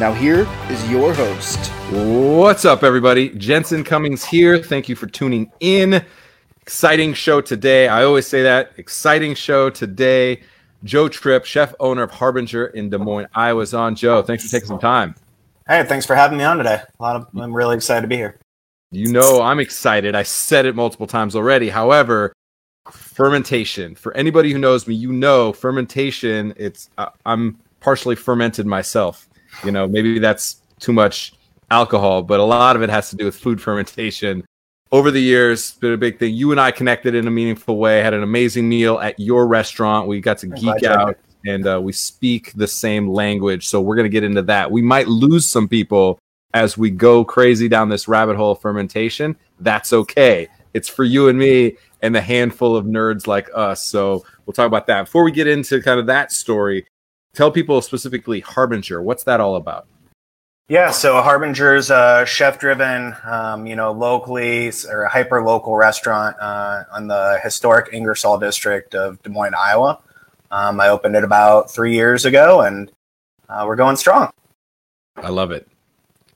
Now, here is your host. What's up, everybody? Jensen Cummings here. Thank you for tuning in. Exciting show today. I always say that. Exciting show today. Joe Tripp, chef owner of Harbinger in Des Moines, Iowa, is on. Joe, thanks for taking some time. Hey, thanks for having me on today. A lot of I'm really excited to be here. You know, I'm excited. I said it multiple times already. However, fermentation. For anybody who knows me, you know fermentation. It's uh, I'm partially fermented myself. You know, maybe that's too much alcohol, but a lot of it has to do with food fermentation. Over the years, been a big thing. You and I connected in a meaningful way. Had an amazing meal at your restaurant. We got to geek out and uh, we speak the same language. So we're going to get into that. We might lose some people as we go crazy down this rabbit hole of fermentation. That's okay. It's for you and me and the handful of nerds like us. So we'll talk about that. Before we get into kind of that story, tell people specifically Harbinger. What's that all about? Yeah, so Harbinger's a chef-driven, um, you know, locally or hyper local restaurant uh, on the historic Ingersoll district of Des Moines, Iowa. Um, I opened it about three years ago, and uh, we're going strong. I love it.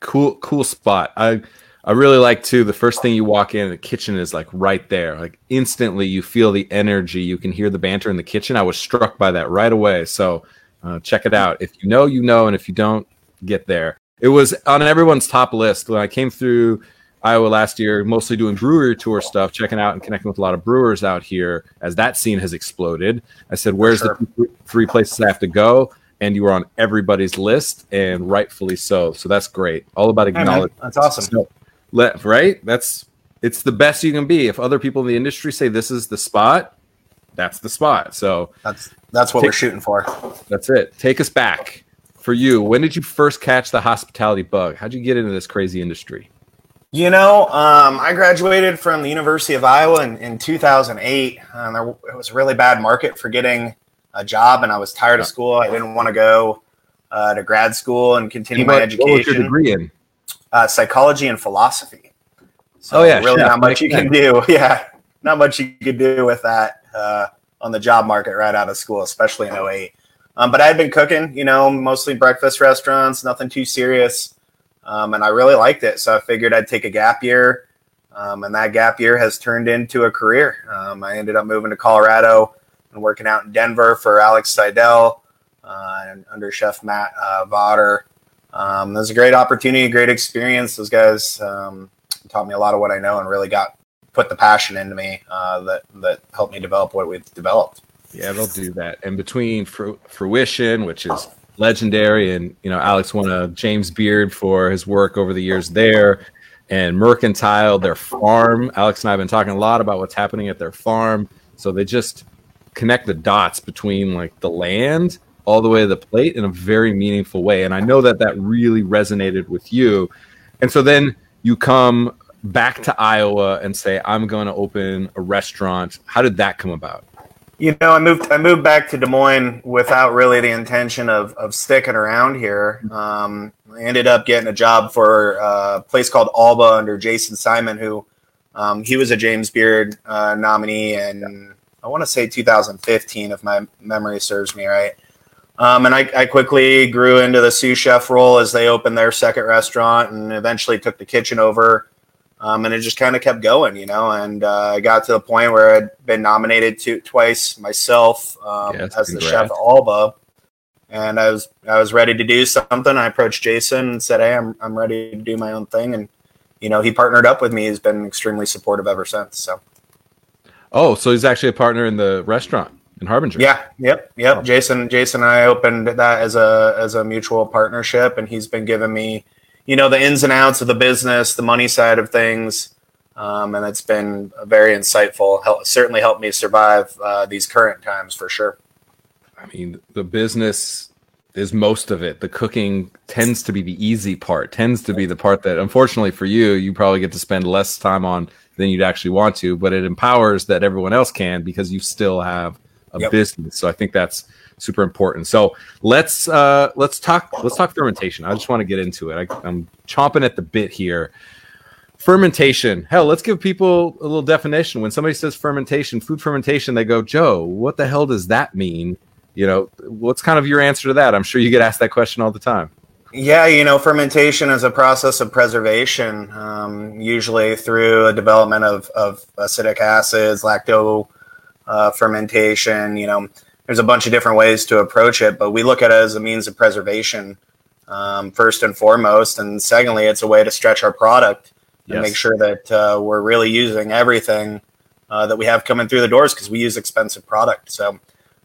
Cool, cool spot. I I really like too. The first thing you walk in, the kitchen is like right there. Like instantly, you feel the energy. You can hear the banter in the kitchen. I was struck by that right away. So uh, check it out. If you know, you know, and if you don't, get there. It was on everyone's top list when I came through Iowa last year, mostly doing brewery tour stuff, checking out and connecting with a lot of brewers out here as that scene has exploded. I said, "Where's sure. the three places I have to go?" And you were on everybody's list, and rightfully so. So that's great. All about acknowledging. Hey, that's awesome. So, let, right? That's it's the best you can be. If other people in the industry say this is the spot, that's the spot. So that's that's what take, we're shooting for. That's it. Take us back for you. When did you first catch the hospitality bug? How'd you get into this crazy industry? You know, um, I graduated from the University of Iowa in, in 2008. Um, there it was a really bad market for getting a job, and I was tired of school. I didn't want to go uh, to grad school and continue my education. What was your degree in? Uh, psychology and philosophy. So oh yeah, really not much you can do. Yeah, not much you could do with that uh, on the job market right out of school, especially in 08. Um, but I had been cooking, you know, mostly breakfast restaurants, nothing too serious. Um, and I really liked it. So I figured I'd take a gap year. Um, and that gap year has turned into a career. Um, I ended up moving to Colorado and working out in Denver for Alex Seidel uh, and under Chef Matt uh, Vawter. Um, it was a great opportunity, great experience. Those guys um, taught me a lot of what I know and really got put the passion into me uh, that that helped me develop what we've developed. Yeah, they'll do that. And between fruition, which is legendary, and you know, Alex won a James Beard for his work over the years there, and Mercantile, their farm. Alex and I have been talking a lot about what's happening at their farm. So they just connect the dots between like the land all the way to the plate in a very meaningful way. And I know that that really resonated with you. And so then you come back to Iowa and say, I'm going to open a restaurant. How did that come about? You know, I moved. I moved back to Des Moines without really the intention of of sticking around here. Um, I ended up getting a job for a place called Alba under Jason Simon, who um, he was a James Beard uh, nominee, and I want to say 2015, if my memory serves me right. Um, and I, I, quickly grew into the sous chef role as they opened their second restaurant, and eventually took the kitchen over. Um, and it just kind of kept going, you know. And uh, I got to the point where I'd been nominated to twice myself um, yes, as congrats. the chef at Alba, and I was I was ready to do something. I approached Jason and said, "Hey, I'm I'm ready to do my own thing." And you know, he partnered up with me. He's been extremely supportive ever since. So. Oh, so he's actually a partner in the restaurant in Harbinger. Yeah. Yep. Yep. Oh. Jason. Jason and I opened that as a as a mutual partnership, and he's been giving me you know the ins and outs of the business, the money side of things, um, and it's been very insightful. Help, certainly helped me survive uh, these current times for sure. I mean, the business is most of it. The cooking tends to be the easy part, tends to be the part that, unfortunately for you, you probably get to spend less time on than you'd actually want to. But it empowers that everyone else can because you still have a yep. business. So I think that's super important. So let's uh, let's talk let's talk fermentation. I just want to get into it. I, I'm chomping at the bit here. Fermentation. Hell, let's give people a little definition. When somebody says fermentation, food fermentation, they go, Joe, what the hell does that mean? You know, what's kind of your answer to that? I'm sure you get asked that question all the time. Yeah, you know, fermentation is a process of preservation, um, usually through a development of, of acidic acids, lacto uh, fermentation. You know, there's a bunch of different ways to approach it, but we look at it as a means of preservation um, first and foremost, and secondly, it's a way to stretch our product and yes. make sure that uh, we're really using everything uh, that we have coming through the doors because we use expensive product. So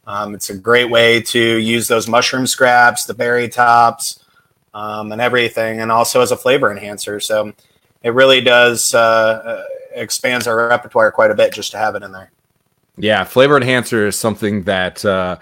um, it's a great way to use those mushroom scraps, the berry tops, um, and everything, and also as a flavor enhancer. So it really does uh, uh, expands our repertoire quite a bit just to have it in there. Yeah, flavor enhancer is something that uh,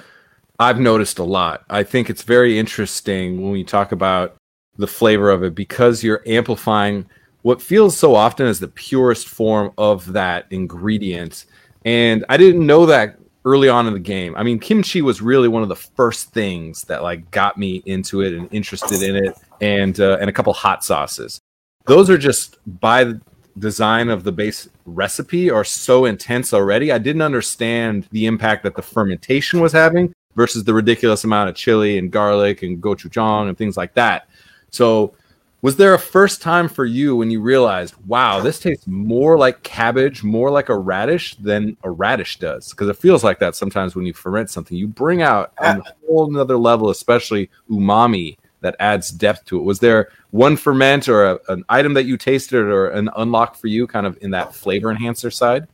I've noticed a lot. I think it's very interesting when we talk about the flavor of it because you're amplifying what feels so often as the purest form of that ingredient. And I didn't know that early on in the game. I mean, kimchi was really one of the first things that like got me into it and interested in it, and uh, and a couple hot sauces. Those are just by design of the base recipe are so intense already. I didn't understand the impact that the fermentation was having versus the ridiculous amount of chili and garlic and gochujang and things like that. So was there a first time for you when you realized, wow, this tastes more like cabbage, more like a radish than a radish does? Because it feels like that sometimes when you ferment something, you bring out a uh, whole another level, especially umami that adds depth to it. Was there one ferment or a, an item that you tasted or an unlock for you, kind of in that flavor enhancer side?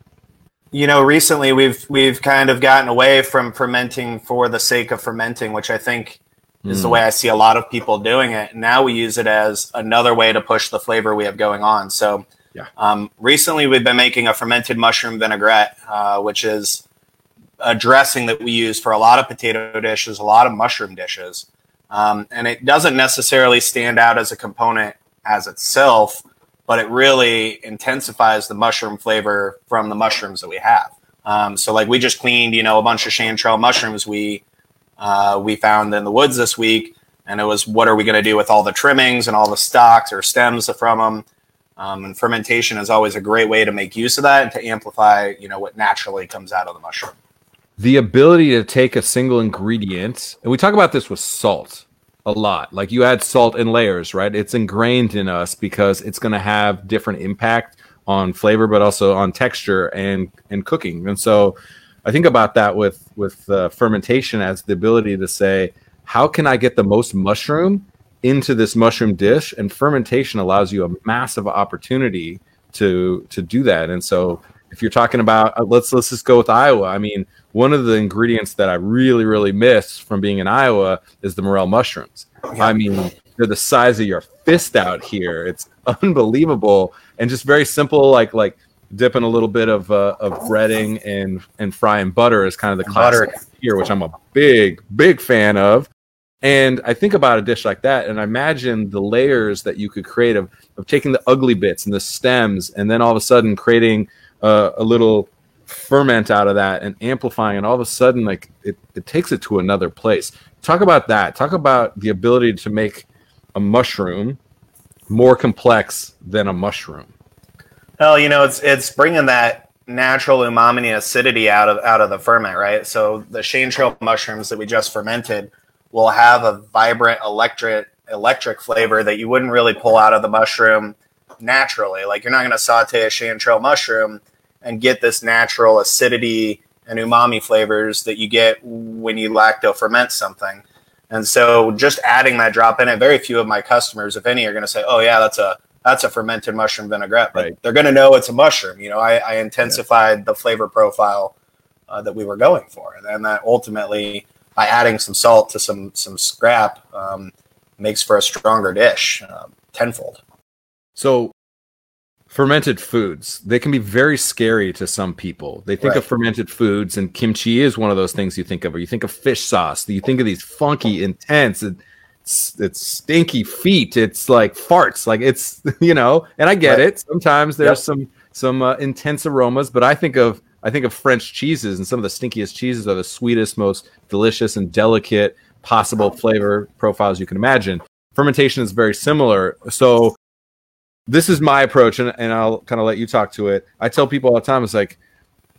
You know, recently we've we've kind of gotten away from fermenting for the sake of fermenting, which I think is the hmm. way I see a lot of people doing it. Now we use it as another way to push the flavor we have going on. So, yeah. um, recently we've been making a fermented mushroom vinaigrette, uh, which is a dressing that we use for a lot of potato dishes, a lot of mushroom dishes. Um, and it doesn't necessarily stand out as a component as itself, but it really intensifies the mushroom flavor from the mushrooms that we have. Um, so, like we just cleaned, you know, a bunch of chanterelle mushrooms. We uh, we found in the woods this week. And it was what are we going to do with all the trimmings and all the stalks or stems from them? Um, and fermentation is always a great way to make use of that and to amplify, you know, what naturally comes out of the mushroom. The ability to take a single ingredient, and we talk about this with salt a lot. Like you add salt in layers, right? It's ingrained in us because it's going to have different impact on flavor, but also on texture and and cooking. And so I think about that with with uh, fermentation as the ability to say, how can I get the most mushroom into this mushroom dish? And fermentation allows you a massive opportunity to to do that. And so, if you're talking about uh, let's let's just go with Iowa. I mean, one of the ingredients that I really really miss from being in Iowa is the morel mushrooms. Yeah. I mean, they're the size of your fist out here. It's unbelievable and just very simple, like like dipping a little bit of uh, of breading and and frying butter is kind of the classic butter. here, which I'm a big big fan of. And I think about a dish like that, and I imagine the layers that you could create of, of taking the ugly bits and the stems, and then all of a sudden creating uh, a little ferment out of that and amplifying, and all of a sudden, like it, it takes it to another place. Talk about that. Talk about the ability to make a mushroom more complex than a mushroom. Well, you know, it's it's bringing that natural umami acidity out of out of the ferment, right? So the chanterelle mushrooms that we just fermented will have a vibrant electric electric flavor that you wouldn't really pull out of the mushroom naturally. Like you're not going to saute a chanterelle mushroom and get this natural acidity and umami flavors that you get when you lacto ferment something. And so just adding that drop in it, very few of my customers, if any, are going to say, "Oh yeah, that's a that's a fermented mushroom vinaigrette. But right. they're going to know it's a mushroom. You know, I, I intensified yeah. the flavor profile uh, that we were going for, and then that ultimately, by adding some salt to some some scrap, um, makes for a stronger dish, uh, tenfold. So, fermented foods. They can be very scary to some people. They think right. of fermented foods and kimchi is one of those things you think of. Or you think of fish sauce. You think of these funky intense it's, it's stinky feet. It's like farts. Like it's you know and i get right. it. Sometimes there's yep. some some uh, intense aromas but i think of i think of french cheeses and some of the stinkiest cheeses are the sweetest most delicious and delicate possible flavor profiles you can imagine. Fermentation is very similar. So this is my approach, and, and I'll kind of let you talk to it. I tell people all the time, it's like,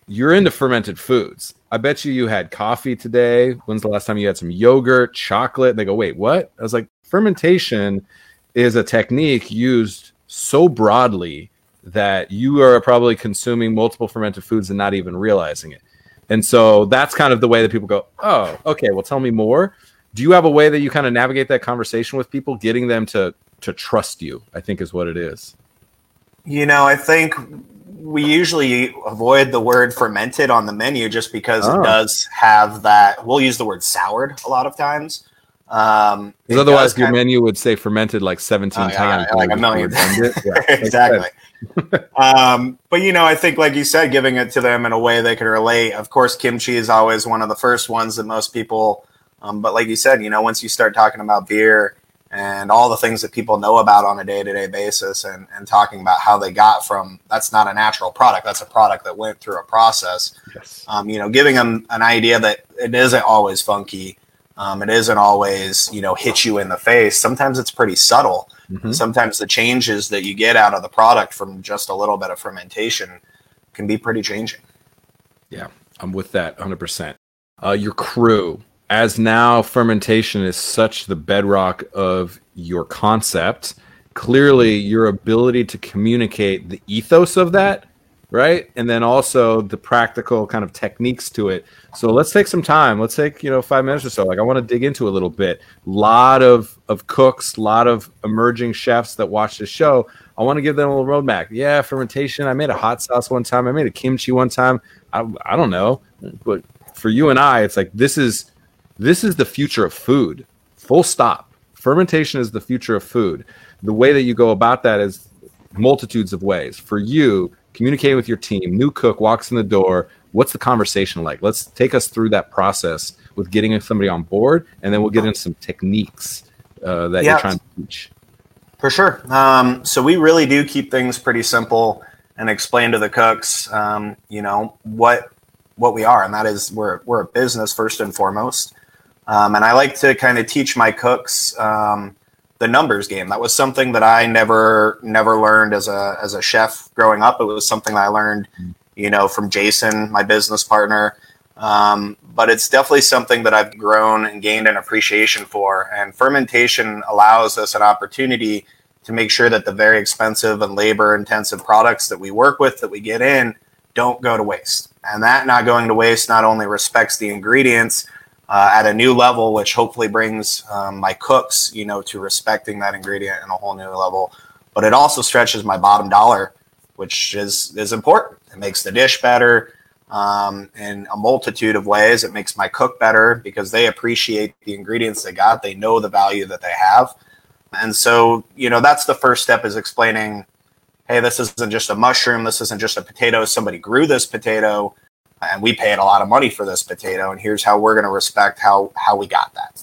you're into fermented foods. I bet you you had coffee today. When's the last time you had some yogurt, chocolate? And they go, wait, what? I was like, fermentation is a technique used so broadly that you are probably consuming multiple fermented foods and not even realizing it. And so that's kind of the way that people go, oh, okay, well, tell me more. Do you have a way that you kind of navigate that conversation with people, getting them to to trust you i think is what it is. You know i think we usually avoid the word fermented on the menu just because oh. it does have that we'll use the word soured a lot of times. Um otherwise your menu would say fermented like 17 oh, times like a million yeah, exactly. um but you know i think like you said giving it to them in a way they can relate. Of course kimchi is always one of the first ones that most people um, but like you said you know once you start talking about beer and all the things that people know about on a day-to-day basis and, and talking about how they got from that's not a natural product. That's a product that went through a process. Yes. um, you know giving them an idea that it isn't always funky um, it isn't always you know hit you in the face. Sometimes it's pretty subtle. Mm-hmm. sometimes the changes that you get out of the product from just a little bit of fermentation can be pretty changing. Yeah i'm with that 100% uh, your crew as now fermentation is such the bedrock of your concept, clearly your ability to communicate the ethos of that, right? And then also the practical kind of techniques to it. So let's take some time. Let's take, you know, 5 minutes or so. Like I want to dig into a little bit. Lot of of cooks, lot of emerging chefs that watch the show. I want to give them a little roadmap. Yeah, fermentation. I made a hot sauce one time. I made a kimchi one time. I, I don't know. But for you and I, it's like this is this is the future of food. Full stop. Fermentation is the future of food. The way that you go about that is multitudes of ways. For you, communicating with your team, new cook walks in the door. What's the conversation like? Let's take us through that process with getting somebody on board, and then we'll get into some techniques uh, that yeah, you're trying to teach. For sure. Um, so we really do keep things pretty simple and explain to the cooks, um, you know, what what we are, and that is we're we're a business first and foremost. Um, and I like to kind of teach my cooks um, the numbers game. That was something that I never never learned as a as a chef growing up. It was something I learned, you know, from Jason, my business partner. Um, but it's definitely something that I've grown and gained an appreciation for. And fermentation allows us an opportunity to make sure that the very expensive and labor intensive products that we work with that we get in don't go to waste. And that not going to waste not only respects the ingredients uh, at a new level, which hopefully brings um, my cooks, you know, to respecting that ingredient in a whole new level. But it also stretches my bottom dollar, which is is important. It makes the dish better um, in a multitude of ways. It makes my cook better because they appreciate the ingredients they got. They know the value that they have, and so you know that's the first step is explaining. Hey, this isn't just a mushroom. This isn't just a potato. Somebody grew this potato and we paid a lot of money for this potato and here's how we're going to respect how how we got that.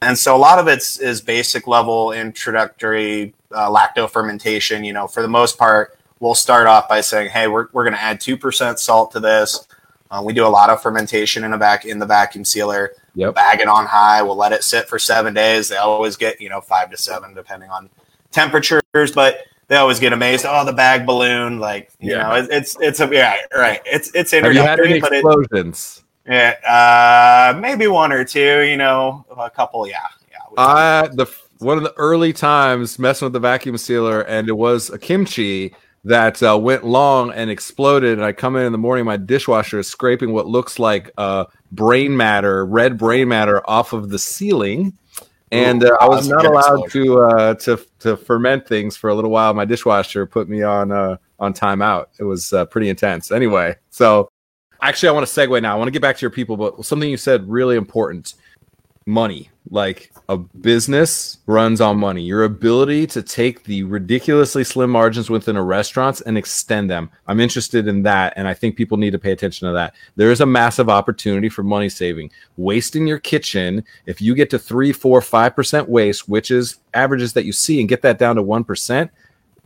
And so a lot of it's is basic level introductory uh, lacto fermentation you know for the most part we'll start off by saying hey we're, we're going to add 2% salt to this. Uh, we do a lot of fermentation in a vac in the vacuum sealer. Yep. bag it on high. We'll let it sit for seven days. They always get you know five to seven depending on temperatures but they always get amazed. Oh, the bag balloon, like you yeah. know, it, it's it's a yeah, right. It's it's introductory, but explosions. It, yeah, uh, maybe one or two. You know, a couple. Yeah, yeah. I the one of the early times messing with the vacuum sealer, and it was a kimchi that uh, went long and exploded. And I come in in the morning, my dishwasher is scraping what looks like uh, brain matter, red brain matter, off of the ceiling and uh, I was not allowed to uh, to to ferment things for a little while. My dishwasher put me on uh, on timeout. It was uh, pretty intense. Anyway, so actually, I want to segue now. I want to get back to your people, but something you said really important: money. Like a business runs on money. Your ability to take the ridiculously slim margins within a restaurant and extend them. I'm interested in that. And I think people need to pay attention to that. There is a massive opportunity for money saving. Wasting your kitchen, if you get to three, four, five percent waste, which is averages that you see, and get that down to one percent,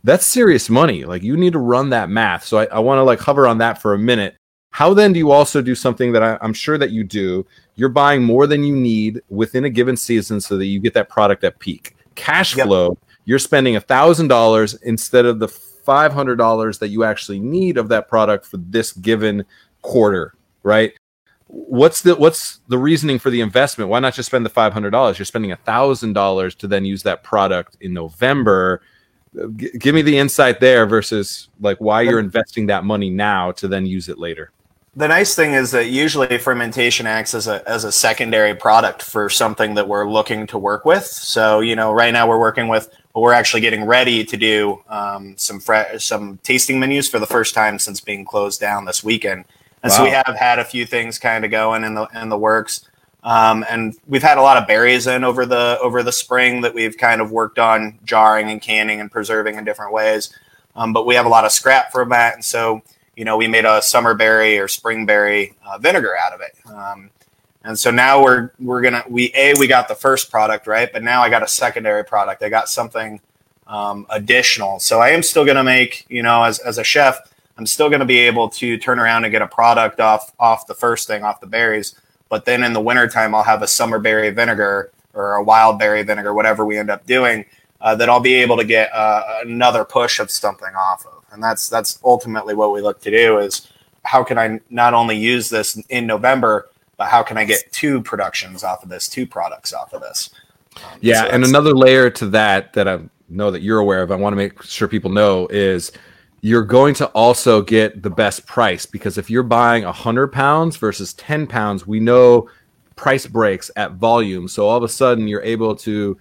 that's serious money. Like you need to run that math. So I, I want to like hover on that for a minute. How then do you also do something that I, I'm sure that you do? You're buying more than you need within a given season so that you get that product at peak. Cash Yep. flow, you're spending a thousand dollars instead of the five hundred dollars that you actually need of that product for this given quarter, right? What's the what's the reasoning for the investment? Why not just spend the five hundred dollars? You're spending a thousand dollars to then use that product in November. G- give me the insight there versus like why you're investing that money now to then use it later. The nice thing is that usually fermentation acts as a as a secondary product for something that we're looking to work with. So you know, right now we're working with. Well, we're actually getting ready to do um, some fre- some tasting menus for the first time since being closed down this weekend, and so we have had a few things kind of going in the in the works. Um, and we've had a lot of berries in over the over the spring that we've kind of worked on jarring and canning and preserving in different ways. Um, but we have a lot of scrap from that, and so you know we made a summer berry or spring berry uh, vinegar out of it. Um, and so now we're we're gonna we a we got the first product right, but now I got a secondary product. I got something um, additional. So I am still gonna make you know as as a chef, I'm still gonna be able to turn around and get a product off off the first thing off the berries. But then in the wintertime, I'll have a summer berry vinegar or a wild berry vinegar, whatever we end up doing, uh, that I'll be able to get uh, another push of something off of. And that's that's ultimately what we look to do is how can I not only use this in November, but how can I get two productions off of this, two products off of this? Um, Yeah, so and another layer to that that I know that you're aware of, I want to make sure people know is you're going to also get the best price because if you're buying 100 pounds versus 10 pounds, we know price breaks at volume. So all of a sudden, you're able to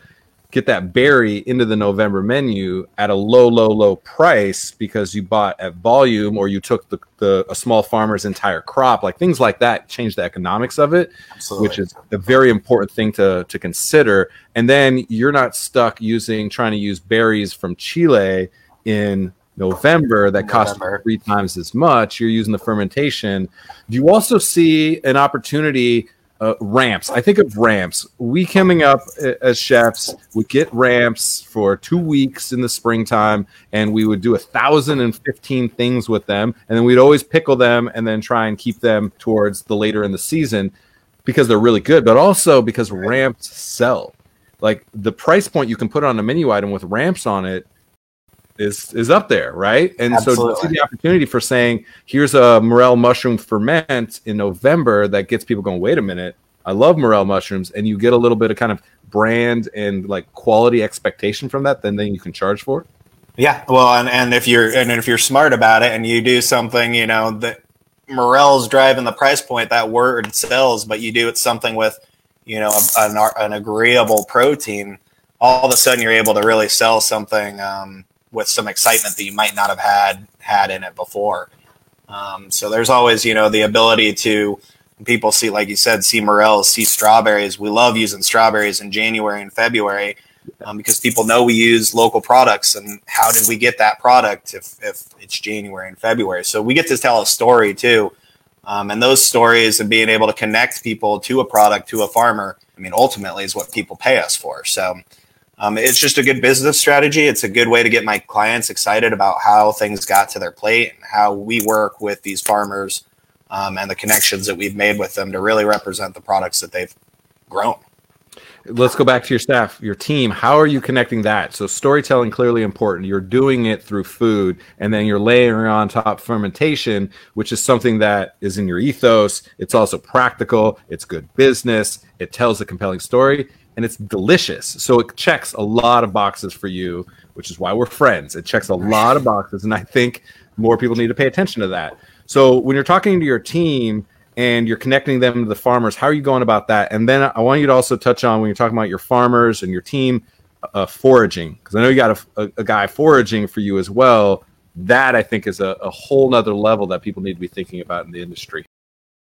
get that berry into the November menu at a low, low, low price because you bought at volume or you took the, the a small farmer's entire crop. Like things like that change the economics of it absolutely. which is a very important thing to to consider. And then you're not stuck using trying to use berries from Chile in November that cost three times as much. You're using the fermentation. Do you also see an opportunity? Uh, ramps. I think of ramps. We coming up uh, as chefs would get ramps for two weeks in the springtime, and we would do a thousand and fifteen things with them, and then we'd always pickle them and then try and keep them towards the later in the season because they're really good, but also because ramps sell. Like the price point you can put on a menu item with ramps on it is is up there, right? And so to see the opportunity for saying, here's a morel mushroom ferment in November that gets people going, wait a minute, I love morel mushrooms, and you get a little bit of kind of brand and like quality expectation from that, then then you can charge for. it. Yeah, well, and, and if you're and if you're smart about it and you do something, you know that Morel's driving the price point, that word sells. But you do it something with, you know, an, an agreeable protein. All of a sudden, you're able to really sell something um, with some excitement that you might not have had had in it before. Um, so there's always, you know, the ability to people see, like you said, see morels, see strawberries. We love using strawberries in January and February um, because people know we use local products. And how did we get that product if, if it's January and February? So we get to tell a story too. Um, and those stories and being able to connect people to a product, to a farmer, I mean, ultimately is what people pay us for. So um, it's just a good business strategy. It's a good way to get my clients excited about how things got to their plate and how we work with these farmers um, and the connections that we've made with them to really represent the products that they've grown. let's go back to your staff, your team. How are you connecting that? So storytelling clearly important. You're doing it through food, and then you're layering on top fermentation, which is something that is in your ethos. It's also practical. It's good business. It tells a compelling story, and it's delicious. So it checks a lot of boxes for you, which is why we're friends. It checks a lot of boxes, and I think more people need to pay attention to that. So when you're talking to your team and you're connecting them to the farmers, how are you going about that? And then I want you to also touch on when you're talking about your farmers and your team uh, foraging, because I know you got a, a, a guy foraging for you as well. That I think is a, a whole nother level that people need to be thinking about in the industry.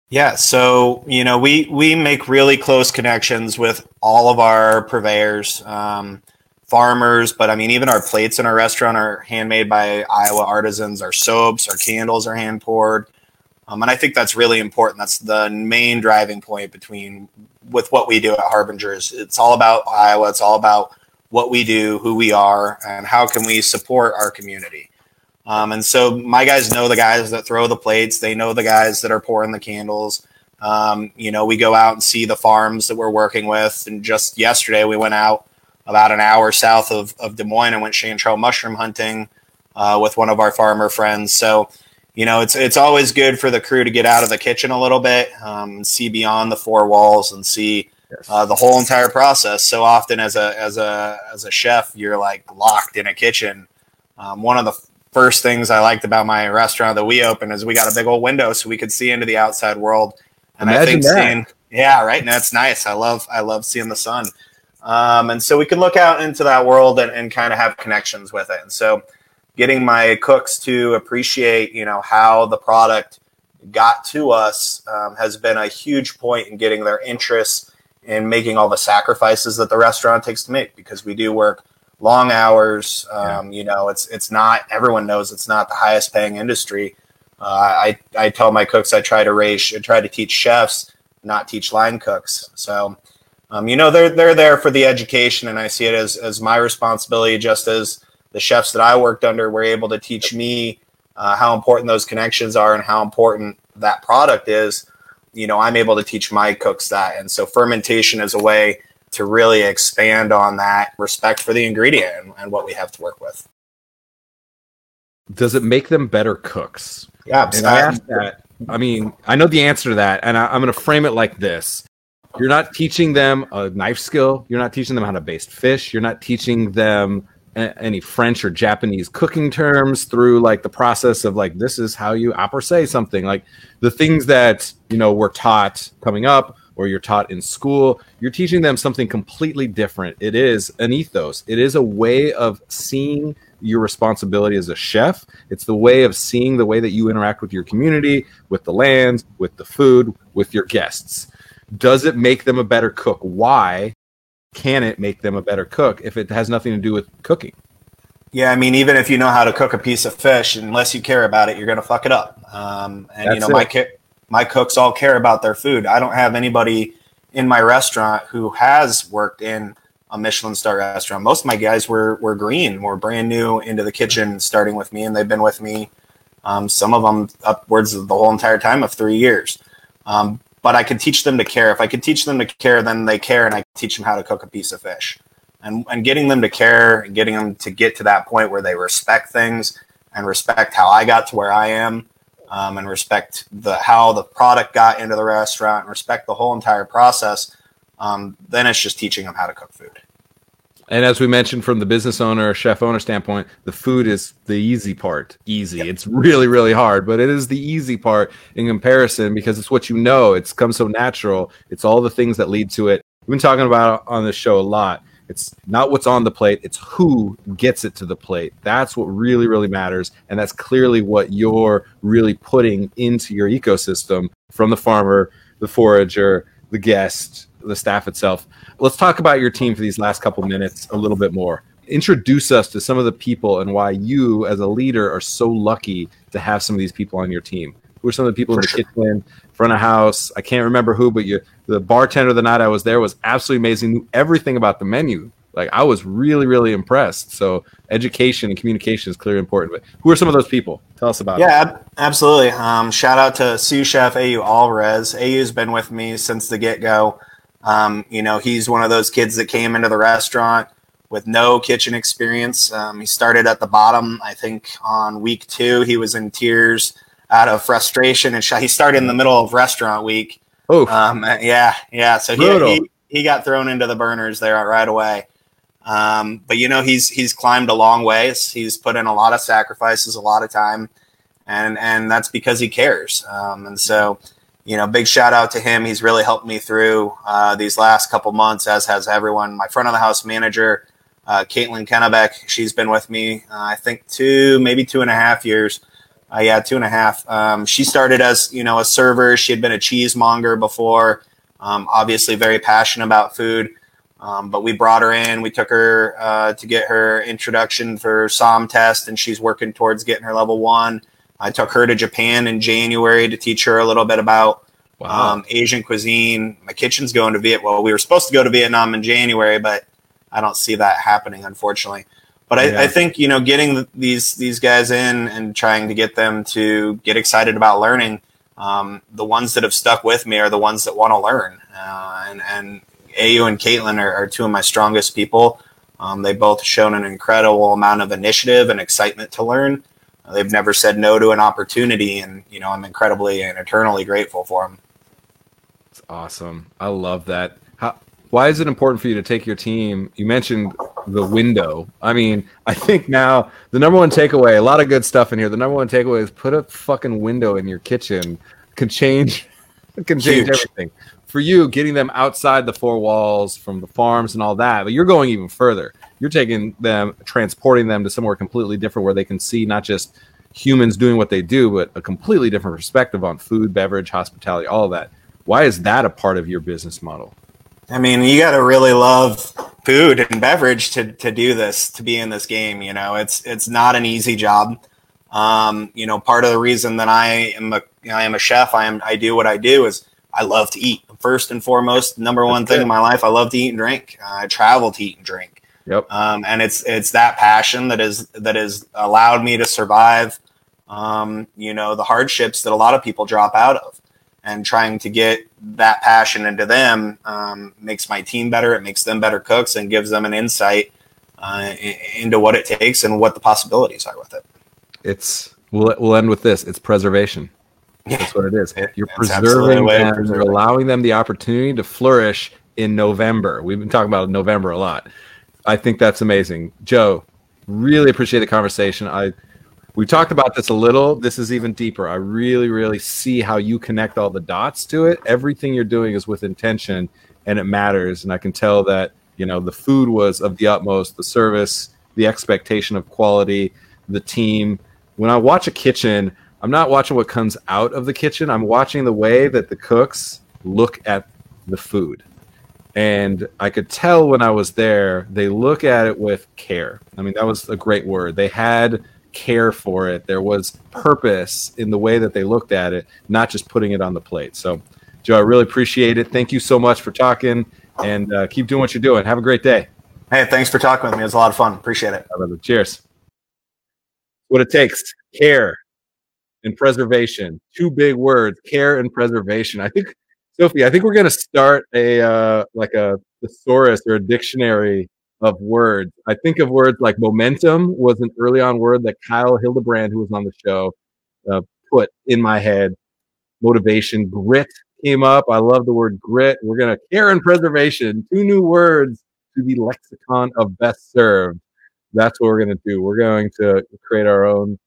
Yeah, so you know we we make really close connections with all of our purveyors, um, farmers, but I mean even our plates in our restaurant are handmade by Iowa artisans. Our soaps, our candles are hand poured, um, and I think that's really important. That's the main driving point between with what we do at Harbingers. It's all about Iowa. It's all about what we do, who we are, and how can we support our community. Um, and so my guys know the guys that throw the plates. They know the guys that are pouring the candles. Um, you know, we go out and see the farms that we're working with. And just yesterday, we went out about an hour south of, of Des Moines and went chanterelle mushroom hunting uh, with one of our farmer friends. So, you know, it's it's always good for the crew to get out of the kitchen a little bit, um, see beyond the four walls, and see uh, the whole entire process. So often, as a as a as a chef, you're like locked in a kitchen. Um, one of the first things I liked about my restaurant that we opened is we got a big old window so we could see into the outside world. And Imagine I think that. seeing, yeah, right. And that's nice. I love, I love seeing the sun. Um, and so we can look out into that world and, and kind of have connections with it. And so getting my cooks to appreciate, you know, how the product got to us um, has been a huge point in getting their interest in making all the sacrifices that the restaurant takes to make because we do work long hours. Um, yeah. You know, it's it's not everyone knows it's not the highest paying industry. Uh, I I tell my cooks I try to raise try to teach chefs, not teach line cooks. So, um, you know, they're they're there for the education, and I see it as as my responsibility, just as the chefs that I worked under were able to teach me uh, how important those connections are and how important that product is. You know, I'm able to teach my cooks that, and so fermentation is a way to really expand on that respect for the ingredient and, and what we have to work with. Does it make them better cooks? Yeah, and I asked that. I mean, I know the answer to that, and I, I'm going to frame it like this: You're not teaching them a knife skill. You're not teaching them how to baste fish. You're not teaching them any French or Japanese cooking terms through like the process of like this is how you opera say something like the things that you know were taught coming up or you're taught in school, you're teaching them something completely different. It is an ethos, it is a way of seeing your responsibility as a chef. It's the way of seeing the way that you interact with your community, with the land, with the food, with your guests. Does it make them a better cook? Why can it make them a better cook if it has nothing to do with cooking? Yeah, I mean, even if you know how to cook a piece of fish, unless you care about it, you're going to fuck it up. Um, and That's you know, it. my kid my cooks all care about their food. I don't have anybody in my restaurant who has worked in a Michelin star restaurant. Most of my guys were were green, were brand new into the kitchen, starting with me, and they've been with me. Um, some of them upwards of the whole entire time of three years. Um, but I could teach them to care. If I could teach them to care, then they care, and I teach them how to cook a piece of fish. And and getting them to care, and getting them to get to that point where they respect things and respect how I got to where I am um, and respect the how the product got into the restaurant and respect the whole entire process, um, then it's just teaching them how to cook food. And as we mentioned from the business owner, chef owner standpoint, the food is the easy part. Easy. Yep. It's really, really hard, but it is the easy part in comparison because it's what you know. It's come so natural. It's all the things that lead to it. We've been talking about on this show a lot it's not what's on the plate, it's who gets it to the plate. That's what really, really matters. And that's clearly what you're really putting into your ecosystem from the farmer, the forager, the guest, the staff itself. Let's talk about your team for these last couple minutes a little bit more. Introduce us to some of the people and why you, as a leader, are so lucky to have some of these people on your team. Who are some of the people for in the sure. kitchen, front of house? I can't remember who, but you the bartender the night I was there was absolutely amazing, knew everything about the menu. Like I was really, really impressed. So education and communication is clearly important. But who are some of those people? Tell us about yeah, it. Yeah, absolutely. Um, shout out to sous chef AU Alvarez. AU's been with me since the get go. Um, you know, he's one of those kids that came into the restaurant with no kitchen experience. Um, he started at the bottom. I think on week two, he was in tears out of frustration and sh- he started in the middle of restaurant week Oh, um, yeah, yeah. So he, he, he got thrown into the burners there right away. Um, but you know he's he's climbed a long ways. He's put in a lot of sacrifices, a lot of time, and and that's because he cares. Um, and so, you know, big shout out to him. He's really helped me through uh, these last couple months, as has everyone. My front of the house manager, uh, Caitlin Kennebeck, she's been with me, uh, I think two, maybe two and a half years. Uh, yeah, two and a half. Um, she started as you know a server. She had been a cheesemonger before. Um, obviously, very passionate about food. Um, but we brought her in. We took her uh, to get her introduction for SOM test, and she's working towards getting her level one. I took her to Japan in January to teach her a little bit about wow. um, Asian cuisine. My kitchen's going to Vietnam. Well, we were supposed to go to Vietnam in January, but I don't see that happening, unfortunately. But I, yeah. I think you know, getting these these guys in and trying to get them to get excited about learning. Um, the ones that have stuck with me are the ones that want to learn, uh, and and AU and Caitlin are, are two of my strongest people. Um, they both shown an incredible amount of initiative and excitement to learn. Uh, they've never said no to an opportunity, and you know I'm incredibly and eternally grateful for them. It's awesome. I love that. Why is it important for you to take your team? You mentioned the window. I mean, I think now the number one takeaway, a lot of good stuff in here. The number one takeaway is put a fucking window in your kitchen. Can change, can change Huge. everything for you getting them outside the four walls from the farms and all that but you're going even further you're taking them transporting them to somewhere completely different where they can see not just humans doing what they do but a completely different perspective on food beverage hospitality all of that why is that a part of your business model i mean you got to really love food and beverage to, to do this to be in this game you know it's it's not an easy job um, you know part of the reason that i am a i am a chef i am i do what i do is I love to eat. First and foremost, number one thing in my life, I love to eat and drink. I travel to eat and drink. Yep. Um, and it's it's that passion that is that has allowed me to survive. Um, you know the hardships that a lot of people drop out of, and trying to get that passion into them um, makes my team better. It makes them better cooks and gives them an insight uh, into what it takes and what the possibilities are with it. It's we'll we'll end with this. It's preservation. That's what it is. You're preserving them. You're allowing them the opportunity to flourish in November. We've been talking about November a lot. I think that's amazing. Joe, really appreciate the conversation. I we talked about this a little. This is even deeper. I really, really see how you connect all the dots to it. Everything you're doing is with intention and it matters. And I can tell that, you know, the food was of the utmost, the service, the expectation of quality, the team. When I watch a kitchen, I'm not watching what comes out of the kitchen. I'm watching the way that the cooks look at the food. And I could tell when I was there, they look at it with care. I mean, that was a great word. They had care for it. There was purpose in the way that they looked at it, not just putting it on the plate. So, Joe, I really appreciate it. Thank you so much for talking and uh, keep doing what you're doing. Have a great day. Hey, thanks for talking with me. It was a lot of fun. Appreciate it. Cheers. What it takes care and preservation. Two big words: care and preservation. I think, Sophie, I think we're going to start a uh, like a thesaurus or a dictionary of words. I think of words like momentum was an early on word that Kyle Hildebrand, who was on the show, uh, put in my head. Motivation, grit came up. I love the word grit. We're going to care and preservation. Two new words to the lexicon of best served. That's what we're going to do. We're going to create our own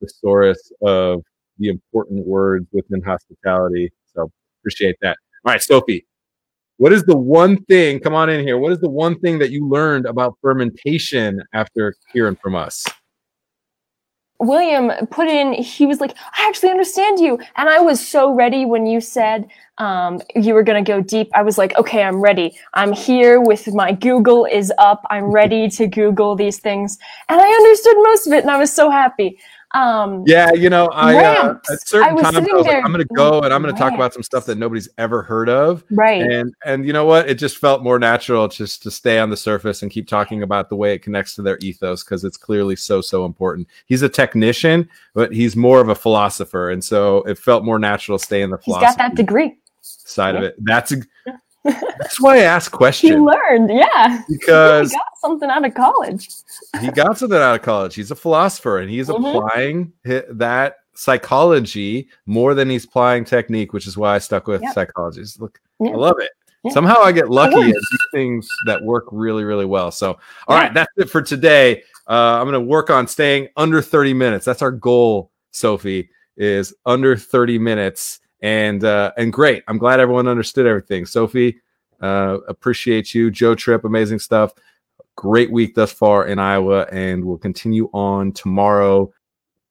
thesaurus of the important words within hospitality. So appreciate that. All right, Sophie, what is the one thing? Come on in here. What is the one thing that you learned about fermentation after hearing from us? William put in, he was like, I actually understand you. And I was so ready when you said um, you were going to go deep. I was like, okay, I'm ready. I'm here with my Google is up. I'm ready to Google these things. And I understood most of it and I was so happy. Um, yeah, you know, I uh, at certain times I was like, I'm going to go and I'm going to talk about some stuff that nobody's ever heard of. Right. And and you know what? It just felt more natural just to stay on the surface and keep talking about the way it connects to their ethos because it's clearly so so important. He's a technician, but he's more of a philosopher, and so it felt more natural to stay in the. Philosophy. He's got that degree side yeah. of it. That's a, that's why I ask questions. He learned, yeah. Because he got something out of college. he got something out of college. He's a philosopher, and he's mm-hmm. applying that psychology more than he's applying technique, which is why I stuck with yep. psychology. Look, yep. I love it. Yep. Somehow I get lucky at things that work really, really well. So, all right, that's it for today. Uh, I'm going to work on staying under 30 minutes. That's our goal, Sophie, is under 30 minutes and uh, and great. I'm glad everyone understood everything. Sophie, uh, appreciate you. Joe Tripp, amazing stuff. Great week thus far in Iowa, and we'll continue on tomorrow.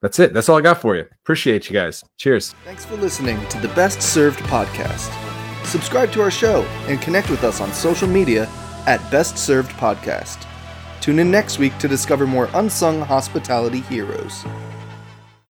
that's it. That's all I got for you. Appreciate you guys. Cheers. Thanks for listening to the Best Served podcast. Subscribe to our show and connect with us on social media at Best Served Podcast. Tune in next week to discover more unsung hospitality heroes.